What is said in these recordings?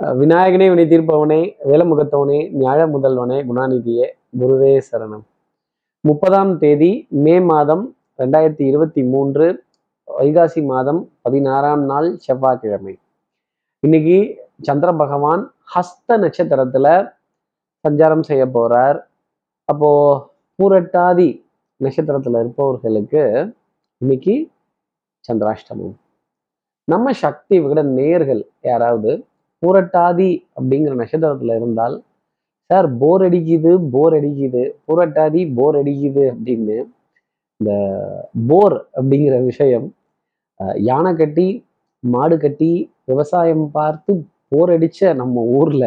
விநாயகனே வினை தீர்ப்பவனே வேலமுகத்தவனே நியாய முதல்வனே குணாநிதியே குருவே சரணம். முப்பதாம் தேதி மே மாதம் ரெண்டாயிரத்தி இருபத்தி மூன்று வைகாசி மாதம் பதினாறாம் நாள் செவ்வாய்க்கிழமை. இன்னைக்கு சந்திர பகவான் ஹஸ்த நட்சத்திரத்துல சஞ்சாரம் செய்ய போறார். அப்போ பூரட்டாதி நட்சத்திரத்துல இருப்பவர்களுக்கு இன்னைக்கு சந்திராஷ்டமம். நம்ம சக்தி விகட நேயர்கள் யாராவது பூரட்டாதி அப்படிங்கிற நட்சத்திரத்துல இருந்தால் சார் போர் அடிக்குது போர் அடிக்குது பூரட்டாதி போர் அடிக்குது அப்படின்னு இந்த போர் அப்படிங்கிற விஷயம் யானை கட்டி மாடு கட்டி விவசாயம் பார்த்து போர் அடிச்ச நம்ம ஊர்ல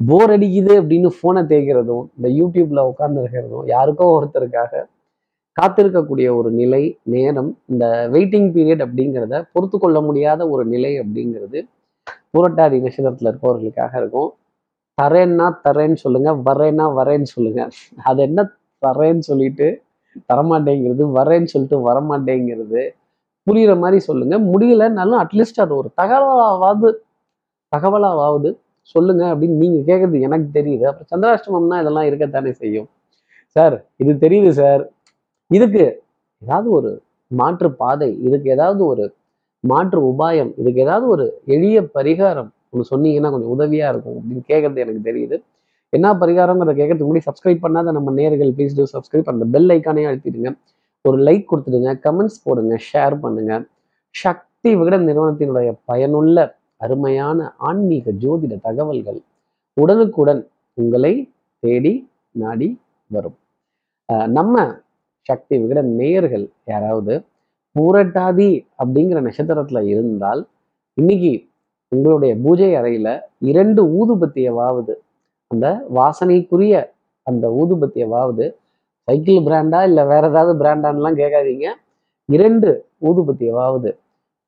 போர் அடிக்குது அப்படின்னு போனை தேய்க்கிறதும் இந்த யூடியூப்ல உட்கார்ந்து இருக்கிறதும் யாருக்கோ ஒருத்தருக்காக காத்திருக்கக்கூடிய ஒரு நிலை நேரம் இந்த வெயிட்டிங் பீரியட் அப்படிங்கிறத பொறுத்து கொள்ள முடியாத ஒரு நிலை அப்படிங்கிறது புரட்டாதி நட்சத்திரத்தில் இருப்பவர்களுக்காக இருக்கும். தரேன்னா தரேன்னு சொல்லுங்க வரேன்னா வரேன்னு சொல்லுங்க. அது என்ன தரேன்னு சொல்லிட்டு தரமாட்டேங்கிறது வரேன்னு சொல்லிட்டு வரமாட்டேங்கிறது புரியுற மாதிரி சொல்லுங்க. முடியலனாலும் அட்லீஸ்ட் அது ஒரு தகவலாவது தகவலாவது சொல்லுங்க அப்படின்னு நீங்க கேட்கறது எனக்கு தெரியுது. அப்புறம் சந்திராஷ்டமம்னா இதெல்லாம் இருக்கத்தானே செய்யும். சார் இது தெரியுது சார் இதுக்கு ஏதாவது ஒரு மாற்று பாதை இதுக்கு ஏதாவது ஒரு மாற்று உபாயம். இதுக்கு ஏதாவது ஒரு எளிய பரிகாரம் ஒன்று சொன்னீங்கன்னா கொஞ்சம் உதவியாக இருக்கும் அப்படின்னு கேட்கறது எனக்கு தெரியுது. என்ன பரிகாரங்கிறத கேட்கறதுக்கு முன்னாடி சப்ஸ்கிரைப் பண்ணாத நம்ம நேர்கள் ப்ளீஸ் டூ சப்ஸ்கிரைப் அந்த பெல் ஐக்கானே அழுத்திடுங்க. ஒரு லைக் கொடுத்துடுங்க கமெண்ட்ஸ் போடுங்க ஷேர் பண்ணுங்க. சக்தி விகடன் நிறுவனத்தினுடைய பயனுள்ள அருமையான ஆன்மீக ஜோதிட தகவல்கள் உடனுக்குடன் உங்களை தேடி நாடி வரும். நம்ம சக்தி விகடன் நேயர்கள் யாராவது பூரட்டாதி அப்படிங்கிற நட்சத்திரத்துல இருந்தால் இன்னைக்கு உங்களுடைய பூஜை அறையில இரண்டு ஊதுபத்தியவாவது அந்த வாசனைக்குரிய அந்த ஊதுபத்தியவாவது சைக்கிள் பிராண்டா இல்லை வேற ஏதாவது பிராண்டான்லாம் கேட்காதீங்க. இரண்டு ஊதுபத்தியவாவது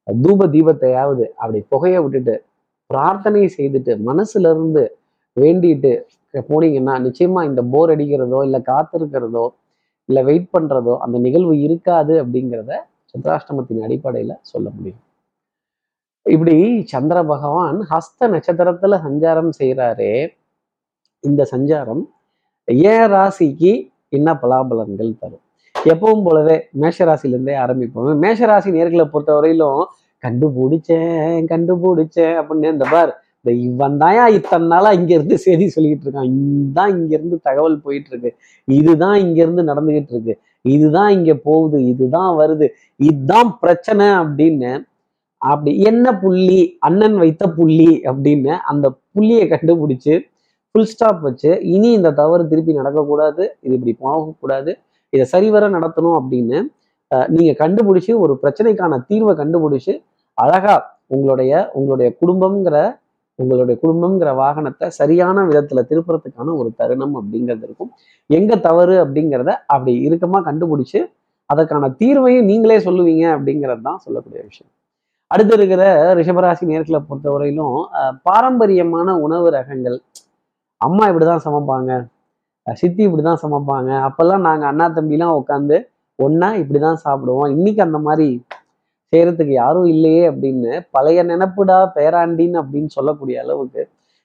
தூப தீபத்தையாவது அப்படி புகைய விட்டுட்டு பிரார்த்தனை செய்துட்டு மனசுல இருந்து வேண்டிட்டு போனீங்கன்னா நிச்சயமா இந்த போர் அடிக்கிறதோ இல்லை காத்திருக்கிறதோ இல்லை வெயிட் பண்றதோ அந்த நிகழ்வு இருக்காது அப்படிங்கிறத சந்திராஷ்டமத்தின் அடிப்படையில சொல்ல முடியும். இப்படி சந்திர பகவான் ஹஸ்த நட்சத்திரத்துல சஞ்சாரம் செய்கிறாரே இந்த சஞ்சாரம் ஏன் ராசிக்கு என்ன பலாபலன்கள் தரும்? எப்பவும் போலவே மேஷராசிலேருந்தே ஆரம்பிப்போம். மேஷராசி நேர்களை பொறுத்த வரையிலும் கண்டுபிடிச்சேன் கண்டுபிடிச்சேன் அப்படின்னு இந்த பார் இந்த இவன் தாயா இத்தனை நாளா இங்க இருந்து செய்தி சொல்லிட்டு இருக்கான். இதுதான் இங்க இருந்து தகவல் போயிட்டு இருக்கு. இதுதான் இங்க இருந்து நடந்துகிட்டு இருக்கு. இதுதான் இங்க போகுது இதுதான் வருது. இதுதான் பிரச்சனை அப்படின்னு அப்படி என்ன புள்ளி அண்ணன் வைத்த புள்ளி அப்படின்னு அந்த புள்ளியை கண்டுபிடிச்சு ஃபுல் ஸ்டாப் வச்சு இனி இந்த தவறு திருப்பி நடக்கக்கூடாது இது இப்படி போகக்கூடாது இதை சரிவர நடத்தணும் அப்படின்னு நீங்க கண்டுபிடிச்சு ஒரு பிரச்சனைக்கான தீர்வை கண்டுபிடிச்சு அழகா உங்களுடைய உங்களுடைய குடும்பம்ங்கிற உங்களுடைய குடும்பம்ங்கிற வாகனத்தை சரியான விதத்துல திருப்புறதுக்கான ஒரு தருணம் அப்படிங்கிறது இருக்கும். எங்க தவறு அப்படிங்கிறத அப்படி இறுக்கமா கண்டுபிடிச்சு அதற்கான தீர்வையும் நீங்களே சொல்லுவீங்க அப்படிங்கிறது தான் சொல்லக்கூடிய விஷயம். அடுத்து இருக்கிற ரிஷபராசி நேர்களை பொறுத்தவரையிலும் அஹ், பாரம்பரியமான உணவு ரகங்கள். அம்மா இப்படிதான் சமைப்பாங்க. சித்தி இப்படிதான் சமைப்பாங்க. அப்பெல்லாம் நாங்க அண்ணா தம்பிலாம் உட்காந்து ஒன்னா இப்படிதான் சாப்பிடுவோம். இன்னைக்கு அந்த மாதிரி செய்யறதுக்கு யாரும் இல்லையே அப்படின்னு பழைய நினப்புடா பேராண்டின் அப்படின்னு சொல்லக்கூடிய அளவுக்கு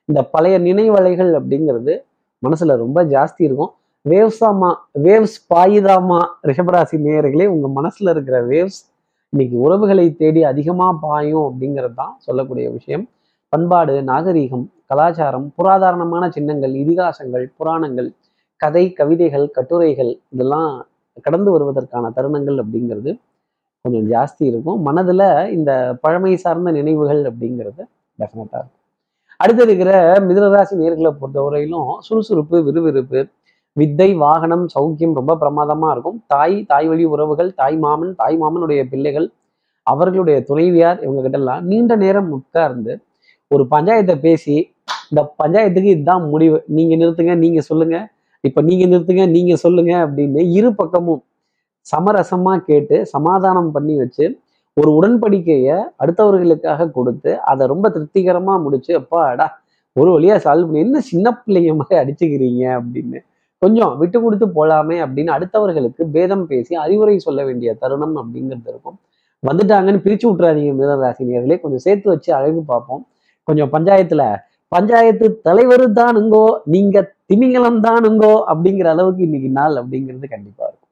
இந்த பழைய நினைவலைகள் அப்படிங்கிறது மனசுல ரொம்ப ஜாஸ்தி இருக்கும். வேவ்ஸாமா வேவ்ஸ் பாயுதாமா ரிஷபராசி நேயர்களே உங்க மனசுல இருக்கிற வேவ்ஸ் இன்னைக்கு உறவுகளை தேடி அதிகமா பாயும் அப்படிங்கிறது தான் சொல்லக்கூடிய விஷயம். பண்பாடு நாகரீகம் கலாச்சாரம் புராதாரணமான சின்னங்கள் இதிகாசங்கள் புராணங்கள் கதை கவிதைகள் கட்டுரைகள் இதெல்லாம் கடந்து வருவதற்கான தருணங்கள் அப்படிங்கிறது கொஞ்சம் ஜாஸ்தி இருக்கும். மனதுல இந்த பழமை சார்ந்த நினைவுகள் அப்படிங்கிறது டெஃபினட்டாக இருக்கும். அடுத்து இருக்கிற மிதனராசி நேர்களை பொறுத்தவரையிலும் சுறுசுறுப்பு விறுவிறுப்பு வித்தை வாகனம் சௌக்கியம் ரொம்ப பிரமாதமா இருக்கும். தாய் தாய் வழி உறவுகள் தாய் மாமன் தாய் மாமனுடைய பிள்ளைகள் அவர்களுடைய துணைவியார் இவங்க எல்லாம் நீண்ட நேரம் உட்கார்ந்து ஒரு பஞ்சாயத்தை பேசி இந்த பஞ்சாயத்துக்கு இதுதான் முடிவு. நீங்க நிறுத்துங்க நீங்க சொல்லுங்க. இப்ப நீங்க நிறுத்துங்க நீங்க சொல்லுங்க அப்படின்னு இரு பக்கமும் சமரசமா கேட்டு சமாதானம் பண்ணி வச்சு ஒரு உடன்படிக்கையை அடுத்தவர்களுக்காக கொடுத்து அதை ரொம்ப திருப்திகரமா முடிச்சு அப்பாடா ஒரு வழியா சால்வ் பண்ணி என்ன சின்ன பிள்ளைங்க மாதிரி அடிச்சுக்கிறீங்க அப்படின்னு. கொஞ்சம் விட்டு கொடுத்து போலாமே அப்படின்னு அடுத்தவர்களுக்கு பேதம் பேசி அறிவுரை சொல்ல வேண்டிய தருணம் அப்படிங்கிறது இருக்கும். வந்துட்டாங்கன்னு பிரிச்சு விட்றாதீங்க மிதன ராசினியர்களே. கொஞ்சம் சேர்த்து வச்சு அழகு பார்ப்போம். கொஞ்சம் பஞ்சாயத்துல பஞ்சாயத்து தலைவர் தானுங்கோ நீங்க திமிங்கலம் தானுங்கோ அப்படிங்கிற அளவுக்கு இன்னைக்கு நாள் அப்படிங்கிறது கண்டிப்பாக இருக்கும்.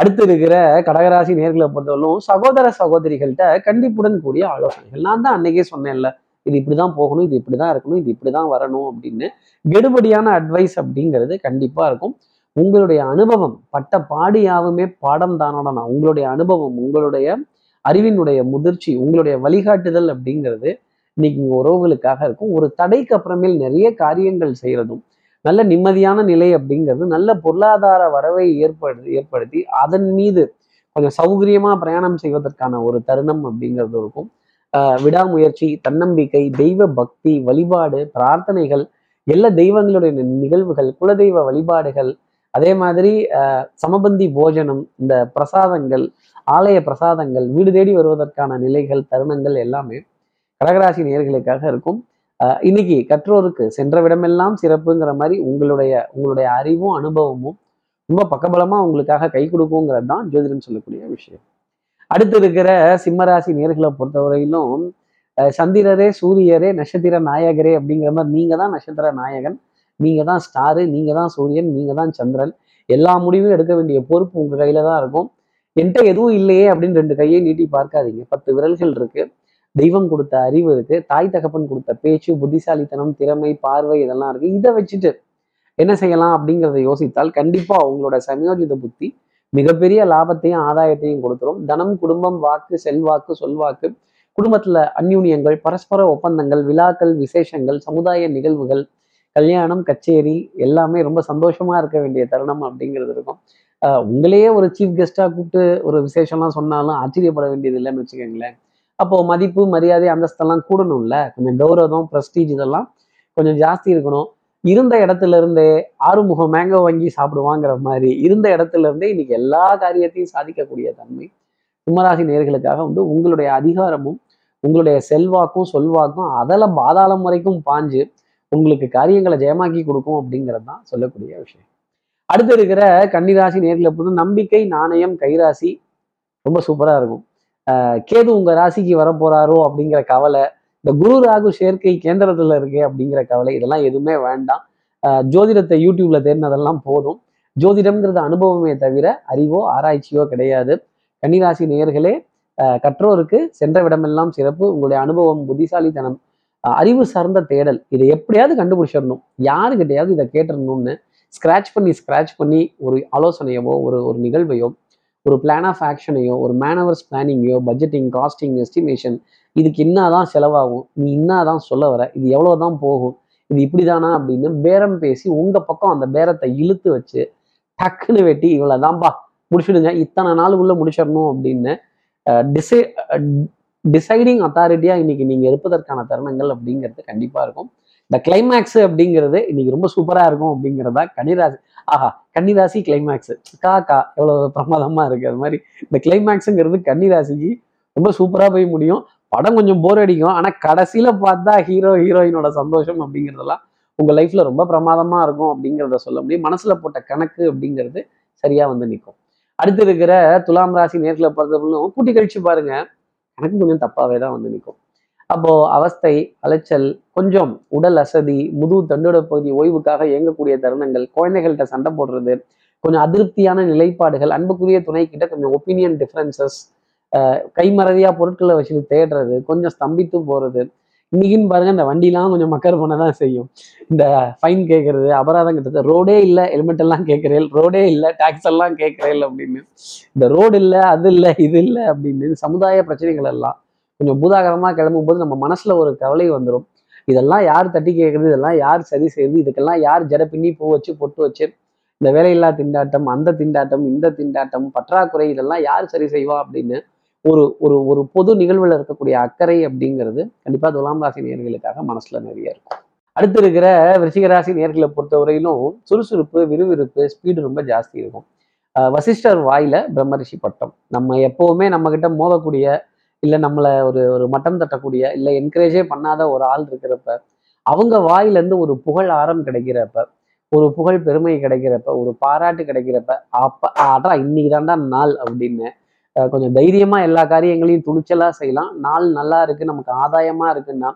அடுத்து இருக்கிற கடகராசி நேர்களை பொறுத்தவரைக்கும் சகோதர சகோதரிகள்கிட்ட கண்டிப்புடன் கூடிய ஆலோசனைகள். நான் தான் அன்னைக்கே சொன்னேன்ல இது இப்படிதான் போகணும் இது இப்படிதான் இருக்கணும் இது இப்படிதான் வரணும் அப்படின்னு. கெடுபடியான அட்வைஸ் அப்படிங்கிறது கண்டிப்பா இருக்கும். உங்களுடைய அனுபவம் பட்ட பாடியாவுமே பாடம் தானடனா உங்களுடைய அனுபவம் உங்களுடைய அறிவினுடைய முதிர்ச்சி உங்களுடைய வழிகாட்டுதல் அப்படிங்கிறது இன்னைக்கு உறவுகளுக்காக இருக்கும். ஒரு தடைக்கு அப்புறமேல் நிறைய காரியங்கள் செய்யறதும் நல்ல நிம்மதியான நிலை அப்படிங்கிறது நல்ல பொருளாதார வரவை ஏற்படுத்தி ஏற்படுத்தி அதன் மீது கொஞ்சம் சௌகரியமா பிரயாணம் செய்வதற்கான ஒரு தருணம் அப்படிங்கிறது இருக்கும். ஆஹ் விடாமுயற்சி தன்னம்பிக்கை தெய்வ பக்தி வழிபாடு பிரார்த்தனைகள் எல்லா தெய்வங்களுடைய நிகழ்வுகள் குலதெய்வ வழிபாடுகள் அதே மாதிரி ஆஹ் சமபந்தி போஜனம் இந்த பிரசாதங்கள் ஆலய பிரசாதங்கள் வீடு தேடி வருவதற்கான நிலைகள் தருணங்கள் எல்லாமே கடகராசி நேர்களுக்காக இருக்கும். இன்னைக்கு கற்றோருக்கு சென்ற விடமெல்லாம் சிறப்புங்கிற மாதிரி உங்களுடைய உங்களுடைய அறிவும் அனுபவமும் ரொம்ப பக்கபலமா உங்களுக்காக கை கொடுக்குங்கிறது தான் ஜோதிடம் சொல்லக்கூடிய விஷயம். அடுத்து இருக்கிற சிம்மராசி நேர்களை பொறுத்தவரையிலும் சந்திரரே சூரியரே நட்சத்திர நாயகரே அப்படிங்கிற மாதிரி நீங்க தான் நட்சத்திர நாயகன் நீங்க தான் ஸ்டாரு நீங்க தான் சூரியன் நீங்க தான் சந்திரன். எல்லா முடிவும் எடுக்க வேண்டிய பொறுப்பு உங்க கையில தான் இருக்கும். என்கிட்ட எதுவும் இல்லையே அப்படின்னு ரெண்டு கையை நீட்டி பார்க்காதீங்க. பத்து விரல்கள் இருக்கு. தெய்வம் கொடுத்த அறிவு இருக்கு தாய் தகப்பன் கொடுத்த பேச்சு புத்திசாலித்தனம் திறமை பார்வை இதெல்லாம் இருக்கு. இதை வச்சுட்டு என்ன செய்யலாம் அப்படிங்கிறத யோசித்தால் கண்டிப்பா உங்களோட சமயோஜித புத்தி மிகப்பெரிய லாபத்தையும் ஆதாயத்தையும் கொடுத்துரும். தனம் குடும்பம் வாக்கு செல்வாக்கு சொல்வாக்கு குடும்பத்துல அந்யூன்யங்கள் பரஸ்பர ஒப்பந்தங்கள் விழாக்கள் விசேஷங்கள் சமுதாய நிகழ்வுகள் கல்யாணம் கச்சேரி எல்லாமே ரொம்ப சந்தோஷமா இருக்க வேண்டிய தருணம் அப்படிங்கிறது இருக்கும். ஆஹ் உங்களையே ஒரு சீஃப் கெஸ்டா கூப்பிட்டு ஒரு விசேஷம்லாம் சொன்னாலும் ஆச்சரியப்பட வேண்டியது இல்லைன்னு வச்சுக்கோங்களேன். அப்போ மதிப்பு மரியாதை அந்தஸ்தெல்லாம் கூடணும்ல. கொஞ்சம் கௌரவம் ப்ரெஸ்டீஜ் இதெல்லாம் கொஞ்சம் ஜாஸ்தி இருக்கணும். இருந்த இடத்துல இருந்தே ஆறுமுகம் மேங்கோ வாங்கி சாப்பிடுவாங்கிற மாதிரி இருந்த இடத்துல இருந்தே இன்னைக்கு எல்லா காரியத்தையும் சாதிக்கக்கூடிய தன்மை கும்பராசி நேர்களுக்காக வந்து உங்களுடைய அதிகாரமும் உங்களுடைய செல்வாக்கும் சொல்வாக்கும் அதில் பாதாளம் வரைக்கும் பாஞ்சு உங்களுக்கு காரியங்களை ஜெயமாக்கி கொடுக்கும் அப்படிங்கிறது தான் சொல்லக்கூடிய விஷயம். அடுத்து இருக்கிற கன்னிராசி நேர்களை பொறுத்து நம்பிக்கை நாணயம் கைராசி ரொம்ப சூப்பரா இருக்கும். கேது உங்க ராசிக்கு வரப்போறாரோ அப்படிங்கிற கவலை இந்த குரு ராகு சேர்க்கை கேந்திரத்துல இருக்கு அப்படிங்கிற கவலை இதெல்லாம் எதுவுமே வேண்டாம். ஜோதிடத்தை யூடியூப்ல தேடினதெல்லாம் போதும். ஜோதிடம்ங்கிறது அனுபவமே தவிர அறிவோ ஆராய்ச்சியோ கிடையாது. கன்னிராசி நேயர்களே ஆஹ் கற்றோருக்கு சென்ற விடமெல்லாம் சிறப்பு. உங்களுடைய அனுபவம் புத்திசாலித்தனம் அறிவு சார்ந்த தேடல் இதை எப்படியாவது கண்டுபிடிச்சிடணும். யாருக்கிட்டையாவது இதை கேட்டுடணும்னு ஸ்க்ராட்ச் பண்ணி ஸ்க்ராட்ச் பண்ணி ஒரு ஆலோசனையவோ ஒரு ஒரு நிகழ்வையோ ஒரு பிளான் ஆஃப் ஆக்ஷனையோ ஒரு மேனவர்ஸ் பிளானிங்கையோ பட்ஜெட்டிங் காஸ்டிங் எஸ்டிமேஷன் இதுக்கு இன்னாதான் செலவாகும் நீ இன்னாதான் சொல்ல வர இது எவ்வளவுதான் போகும் இது இப்படிதானா அப்படின்னு பேரம் பேசி உங்க பக்கம் அந்த பேரத்தை இழுத்து வச்சு டக்குன்னு வெட்டி இவ்வளவுதான்பா முடிச்சிடுங்க இத்தனை நாளுக்குள்ளே முடிச்சிடணும் அப்படின்னு டிசை டிசைடிங் அத்தாரிட்டியா இன்னைக்கு நீங்க இருப்பதற்கான தருணங்கள் அப்படிங்கிறது கண்டிப்பா இருக்கும். இந்த கிளைமேக்ஸ் அப்படிங்கிறது இன்னைக்கு ரொம்ப சூப்பராக இருக்கும் அப்படிங்கிறதா கன்னிராசி ஆஹா கன்னிராசி கிளைமேக்ஸ் கா கா எவ்வளோ பிரமாதமாக இருக்குது அது மாதிரி இந்த கிளைமேக்ஸுங்கிறது கன்னிராசிக்கு ரொம்ப சூப்பராக போய் முடியும். படம் கொஞ்சம் போர் அடிக்கும். ஆனால் கடைசியில் பார்த்தா ஹீரோ ஹீரோயினோட சந்தோஷம் அப்படிங்கிறதெல்லாம் உங்கள் லைஃப்பில் ரொம்ப பிரமாதமாக இருக்கும் அப்படிங்கிறத சொல்ல முடியும். மனசில் போட்ட கணக்கு அப்படிங்கிறது சரியாக வந்து நிற்கும் அடுத்து இருக்கிற துலாம் ராசி நேரத்தில் பொறுத்தவரைக்கும் கூட்டி கழிச்சு பாருங்கள் கணக்கு கொஞ்சம் தப்பாகவே தான் வந்து நிற்கும் அப்போ அவஸ்தை அலைச்சல் கொஞ்சம் உடல் அசதி முதுகு தண்டோட பகுதி ஓய்வுக்காக இயங்கக்கூடிய தருணங்கள் குழந்தைகள்கிட்ட சண்டை போடுறது கொஞ்சம் அதிருப்தியான நிலைப்பாடுகள் அன்புக்குரிய துணை கிட்ட கொஞ்சம் ஒப்பீனியன் டிஃப்ரென்சஸ் கைமறதியா பொருட்களை வச்சுட்டு தேடுறது கொஞ்சம் ஸ்தம்பித்து போறது. இன்னைக்குன்னு பாருங்க இந்த வண்டிலாம் கொஞ்சம் மக்கர் பண்ண தான் செய்யும். இந்த ஃபைன் கேட்கறது அபராதம் கட்டுறது ரோடே இல்லை ஹெல்மெட் எல்லாம் கேட்கறேன் ரோடே இல்லை டாக்ஸ் எல்லாம் கேட்கறேன் அப்படின்னு இந்த ரோடு இல்லை அது இல்லை இது இல்லை அப்படின்னு சமுதாய பிரச்சனைகள் எல்லாம் கொஞ்சம் பூதாகரமாக கிளம்பும் போது நம்ம மனசுல ஒரு கவலை வந்துடும் இதெல்லாம் யார் தட்டி கேட்குறது இதெல்லாம் யார் சரி செய்யுது? இதுக்கெல்லாம் யார் ஜட பின்னி பூ வச்சு பொட்டு வச்சு இந்த வேலையில்லா திண்டாட்டம் அந்த திண்டாட்டம் இந்த திண்டாட்டம் பற்றாக்குறை இதெல்லாம் யார் சரி செய்வா அப்படின்னு ஒரு ஒரு ஒரு பொது நிகழ்வில் இருக்கக்கூடிய அக்கறை அப்படிங்கிறது கண்டிப்பா துலாம் ராசி நேர்களுக்காக மனசுல நிறைய இருக்கும். அடுத்து இருக்கிற விருச்சிகராசி நேர்களை பொறுத்தவரையிலும் சுறுசுறுப்பு விறுவிறுப்பு ஸ்பீடு ரொம்ப ஜாஸ்தி இருக்கும். வசிஷ்டர் வாயில பிரம்மரிஷி பட்டம். நம்ம எப்பவுமே நம்ம கிட்ட மோதக்கூடிய இல்லை நம்மளை ஒரு ஒரு மட்டம் தட்டக்கூடிய இல்லை என்கரேஜே பண்ணாத ஒரு ஆள் இருக்கிறப்ப அவங்க வாயிலேருந்து ஒரு புகழ் ஆரம் கிடைக்கிறப்ப ஒரு புகழ் பெருமை கிடைக்கிறப்ப ஒரு பாராட்டு கிடைக்கிறப்ப அப்ப அடா இன்னைக்கு தாண்டா நாள் அப்படின்னு கொஞ்சம் தைரியமா எல்லா காரியங்களையும் துணிச்சலா செய்யலாம். நாள் நல்லா இருக்கு நமக்கு ஆதாயமா இருக்குன்னா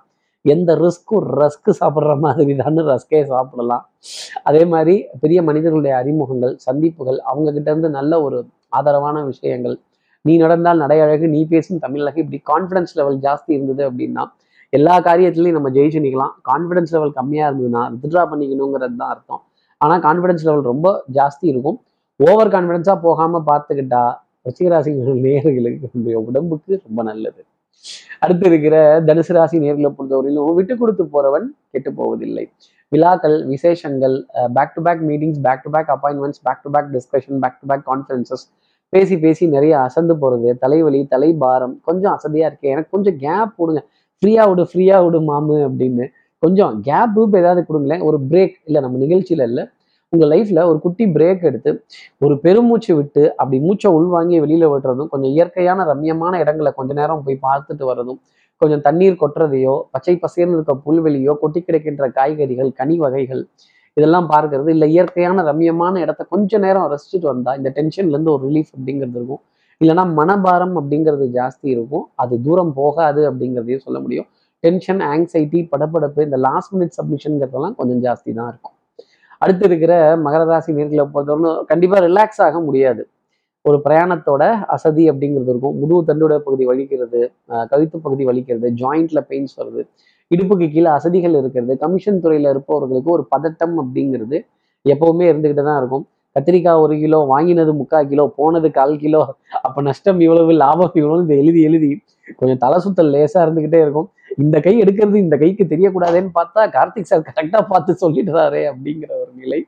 எந்த ரிஸ்க்கும் ரஸ்க்கு சாப்பிட்ற மாதிரி தான் ரஸ்கே சாப்பிடலாம். அதே மாதிரி பெரிய மனிதர்களுடைய அறிமுகங்கள் சந்திப்புகள் அவங்க கிட்ட இருந்து நல்ல ஒரு ஆதரவான விஷயங்கள் நீ நடந்தால் நடை அழகு நீ பேசும் தமிழக இப்படி கான்ஃபிடன்ஸ் லெவல் ஜாஸ்தி இருந்தது அப்படின்னா எல்லா காரியத்துலையும் நம்ம ஜெயிச்சு நிற்கலாம் கான்ஃபிடன்ஸ் லெவல் கம்மியாக இருந்ததுன்னா வித்ட்ரா பண்ணிக்கணுங்கிறது தான் அர்த்தம். ஆனால் கான்ஃபிடன்ஸ் லெவல் ரொம்ப ஜாஸ்தி இருக்கும். ஓவர் கான்ஃபிடென்ஸாக போகாமல் பார்த்துக்கிட்டா ரிஷிகராசி நேர்களுக்கு நம்முடைய உடம்புக்கு ரொம்ப நல்லது. அடுத்து இருக்கிற தனுசு ராசி நேர்களை பொறுத்தவரையிலும் விட்டு கொடுத்து போறவன் கெட்டு போவதில்லை. விழாக்கள் விசேஷங்கள் back to back meetings back to back appointments back to back discussion back to back conferences பேசி பேசி நிறைய அசந்து போகிறது தலைவலி தலை பாரம் கொஞ்சம் அசதியாக இருக்கு. எனக்கு கொஞ்சம் கேப் கொடுங்க ஃப்ரீயாக விடு ஃப்ரீயாக விடு மாமு அப்படின்னு கொஞ்சம் கேப் இப்போ ஏதாவது கொடுங்களேன். ஒரு பிரேக் இல்லை நம்ம நிகழ்ச்சியில் இல்லை. உங்கள் லைஃப்பில் ஒரு குட்டி பிரேக் எடுத்து ஒரு பெருமூச்சு விட்டு அப்படி மூச்சை உள்வாங்கி வெளியில் விடுறதும் கொஞ்சம் இயற்கையான ரம்யமான இடங்களை கொஞ்ச நேரம் போய் பார்த்துட்டு வர்றதும் கொஞ்சம் தண்ணீர் கொட்டுறதையோ பச்சை பசேர்னு இருக்க புல்வெளியோ கொட்டி கிடைக்கின்ற காய்கறிகள் கனி வகைகள் இதெல்லாம் பார்க்கறது. இல்லை இயற்கையான ரம்யமான இடத்த கொஞ்ச நேரம் ரசிச்சுட்டு வந்தா இந்த டென்ஷன்லேருந்து ஒரு ரிலீஃப் அப்படிங்கிறது இருக்கும். இல்லைனா மனபாரம் அப்படிங்கிறது ஜாஸ்தி இருக்கும். அது தூரம் போகாது அப்படிங்கிறதையும் சொல்ல முடியும். டென்ஷன் ஆங்ஸைட்டி படப்படப்பு இந்த லாஸ்ட் மினிட் சப்மிஷன்ங்கிறதெல்லாம் கொஞ்சம் ஜாஸ்தி தான் இருக்கும். அடுத்து இருக்கிற மகர ராசி நேர்களை பொறுத்தவரை கண்டிப்பாக ரிலாக்ஸ் ஆக முடியாது. ஒரு பிரயாணத்தோட அசதி அப்படிங்கிறது இருக்கும். முதுகு தண்டுடைய பகுதி வலிக்கிறது கழுத்து பகுதி வலிக்கிறது ஜாயிண்ட்ல பெயின்ஸ் வருது. இடுப்புக்கு கீழே அசதிகள் இருக்கிறது. கமிஷன் துறையில இருப்பவர்களுக்கு ஒரு பதட்டம் அப்படிங்கிறது எப்பவுமே இருந்துக்கிட்டு தான் இருக்கும். கத்திரிக்காய் ஒரு கிலோ வாங்கினது முக்கால் கிலோ போனது கால் கிலோ அப்போ நஷ்டம் இவ்வளவு லாபம் இவ்வளவு இதை எழுதி எழுதி கொஞ்சம் தலை சுத்தல் லேசா இருந்துக்கிட்டே இருக்கும். இந்த கை எடுக்கிறது இந்த கைக்கு தெரியக்கூடாதுன்னு பார்த்தா கார்த்திக் சார் கரெக்டாக பார்த்து சொல்லிடுறாரே அப்படிங்கிற ஒரு நிலை.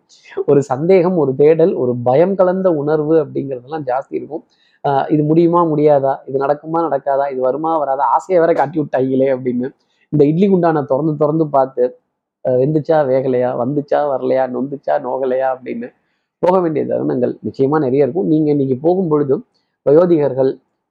ஒரு சந்தேகம் ஒரு தேடல் ஒரு பயம் கலந்த உணர்வு அப்படிங்கிறதெல்லாம் ஜாஸ்தி இருக்கும். இது முடியுமா முடியாதா? இது நடக்குமா நடக்காதா? இது வருமா வராதா? ஆசையை வேற காட்டி விட்டாங்களே அப்படின்னு இந்த இட்லி குண்டான திறந்து திறந்து பார்த்து வெந்துச்சா வேகலையா? வந்துச்சா வரலையா? நொந்துச்சா நோகலையா? அப்படின்னு போக வேண்டிய தருணங்கள் நிச்சயமா நிறைய இருக்கும். நீங்க இன்னைக்கு போகும் பொழுதும் வயோதிகர்கள்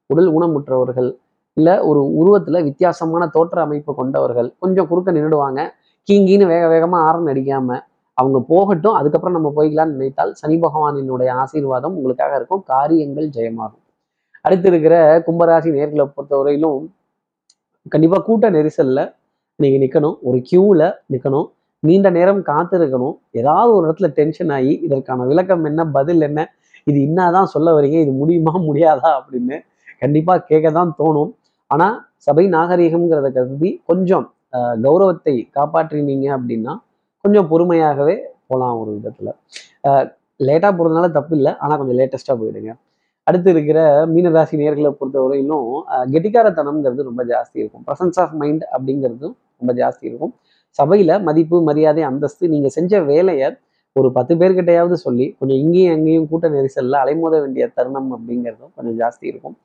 உடல் ஊனமுற்றவர்கள் இல்லை ஒரு உருவத்தில் வித்தியாசமான தோற்ற அமைப்பு கொண்டவர்கள் கொஞ்சம் குறுக்க நின்றுடுவாங்க கீங்கின்னு வேக வேகமாக ஆரன் அடிக்காமல் அவங்க போகட்டும். அதுக்கப்புறம் நம்ம போய்க்கலாம்னு நினைத்தால் சனி பகவானினுடைய ஆசீர்வாதம் உங்களுக்காக இருக்கும். காரியங்கள் ஜெயமாகும். அடுத்து இருக்கிற கும்பராசி நேர்களை பொறுத்தவரையிலும் கண்டிப்பாக கூட்ட நெரிசலில் நீங்கள் நிற்கணும் ஒரு க்யூவில் நிற்கணும் நீண்ட நேரம் காத்திருக்கணும். ஏதாவது ஒரு இடத்துல டென்ஷன் ஆகி இதற்கான விளக்கம் என்ன பதில் என்ன இது இன்னாதான் சொல்ல வரீங்க இது முடியுமா முடியாதா அப்படின்னு கண்டிப்பாக கேட்க தான் தோணும். ஆனால் சபை நாகரீகம்ங்கிறத கருதி கொஞ்சம் கௌரவத்தை காப்பாற்றினீங்க அப்படின்னா கொஞ்சம் பொறுமையாகவே போகலாம் ஒரு விதத்தில். லேட்டாக போகிறதுனால தப்பு இல்லை ஆனால் கொஞ்சம் லேட்டஸ்ட்டாக போயிடுங்க. அடுத்து இருக்கிற மீனராசி நேர்களை பொறுத்தவரையிலும் கெட்டிக்காரத்தனம்ங்கிறது ரொம்ப ஜாஸ்தி இருக்கும். ப்ரசன்ஸ் ஆஃப் மைண்ட் அப்படிங்கிறதும் ரொம்ப ஜாஸ்தி இருக்கும். சபையில் மதிப்பு மரியாதை அந்தஸ்து நீங்கள் செஞ்ச வேலையை ஒரு பத்து பேர்கிட்டையாவது சொல்லி கொஞ்சம் இங்கேயும் அங்கேயும் கூட்ட நெரிசலில் அலைமோத வேண்டிய தருணம் அப்படிங்கிறதும் கொஞ்சம் ஜாஸ்தி இருக்கும்.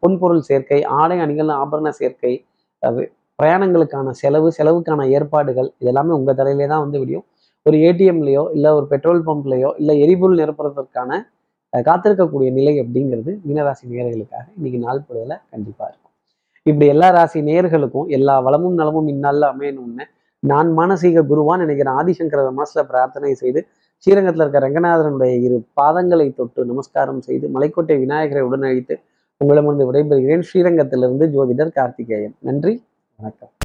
பொன்பொருள் சேர்க்கை ஆடை அணிகள் ஆபரண சேர்க்கை பிரயாணங்களுக்கான செலவு செலவுக்கான ஏற்பாடுகள் இதெல்லாமே உங்கள் தலையிலே தான் வந்து விடியும். ஒரு ஏடிஎம்லேயோ இல்லை ஒரு பெட்ரோல் பம்ப்லேயோ இல்லை எரிபொருள் நிரப்புறதற்கான காத்திருக்கக்கூடிய நிலை அப்படிங்கிறது மீனராசி நேர்களுக்காக இன்னைக்கு நாள் பொழுதுல கண்டிப்பாக இருக்கும். இப்படி எல்லா ராசி நேர்களுக்கும் எல்லா வளமும் நலமும் இந்நாளில் அமையணும்னு நான் மானசீக குருவான் நினைக்கிறேன். ஆதிசங்கர மனசுல பிரார்த்தனை செய்து ஸ்ரீரங்கத்தில் இருக்க ரங்கநாதனுடைய இரு பாதங்களை தொட்டு நமஸ்காரம் செய்து மலைக்கோட்டை விநாயகரை உடனழித்து உங்களிடமிருந்து விடைபெறுகிறேன். ஸ்ரீரங்கத்திலிருந்து ஜோதிடர் கார்த்திகேயன். நன்றி வணக்கம்.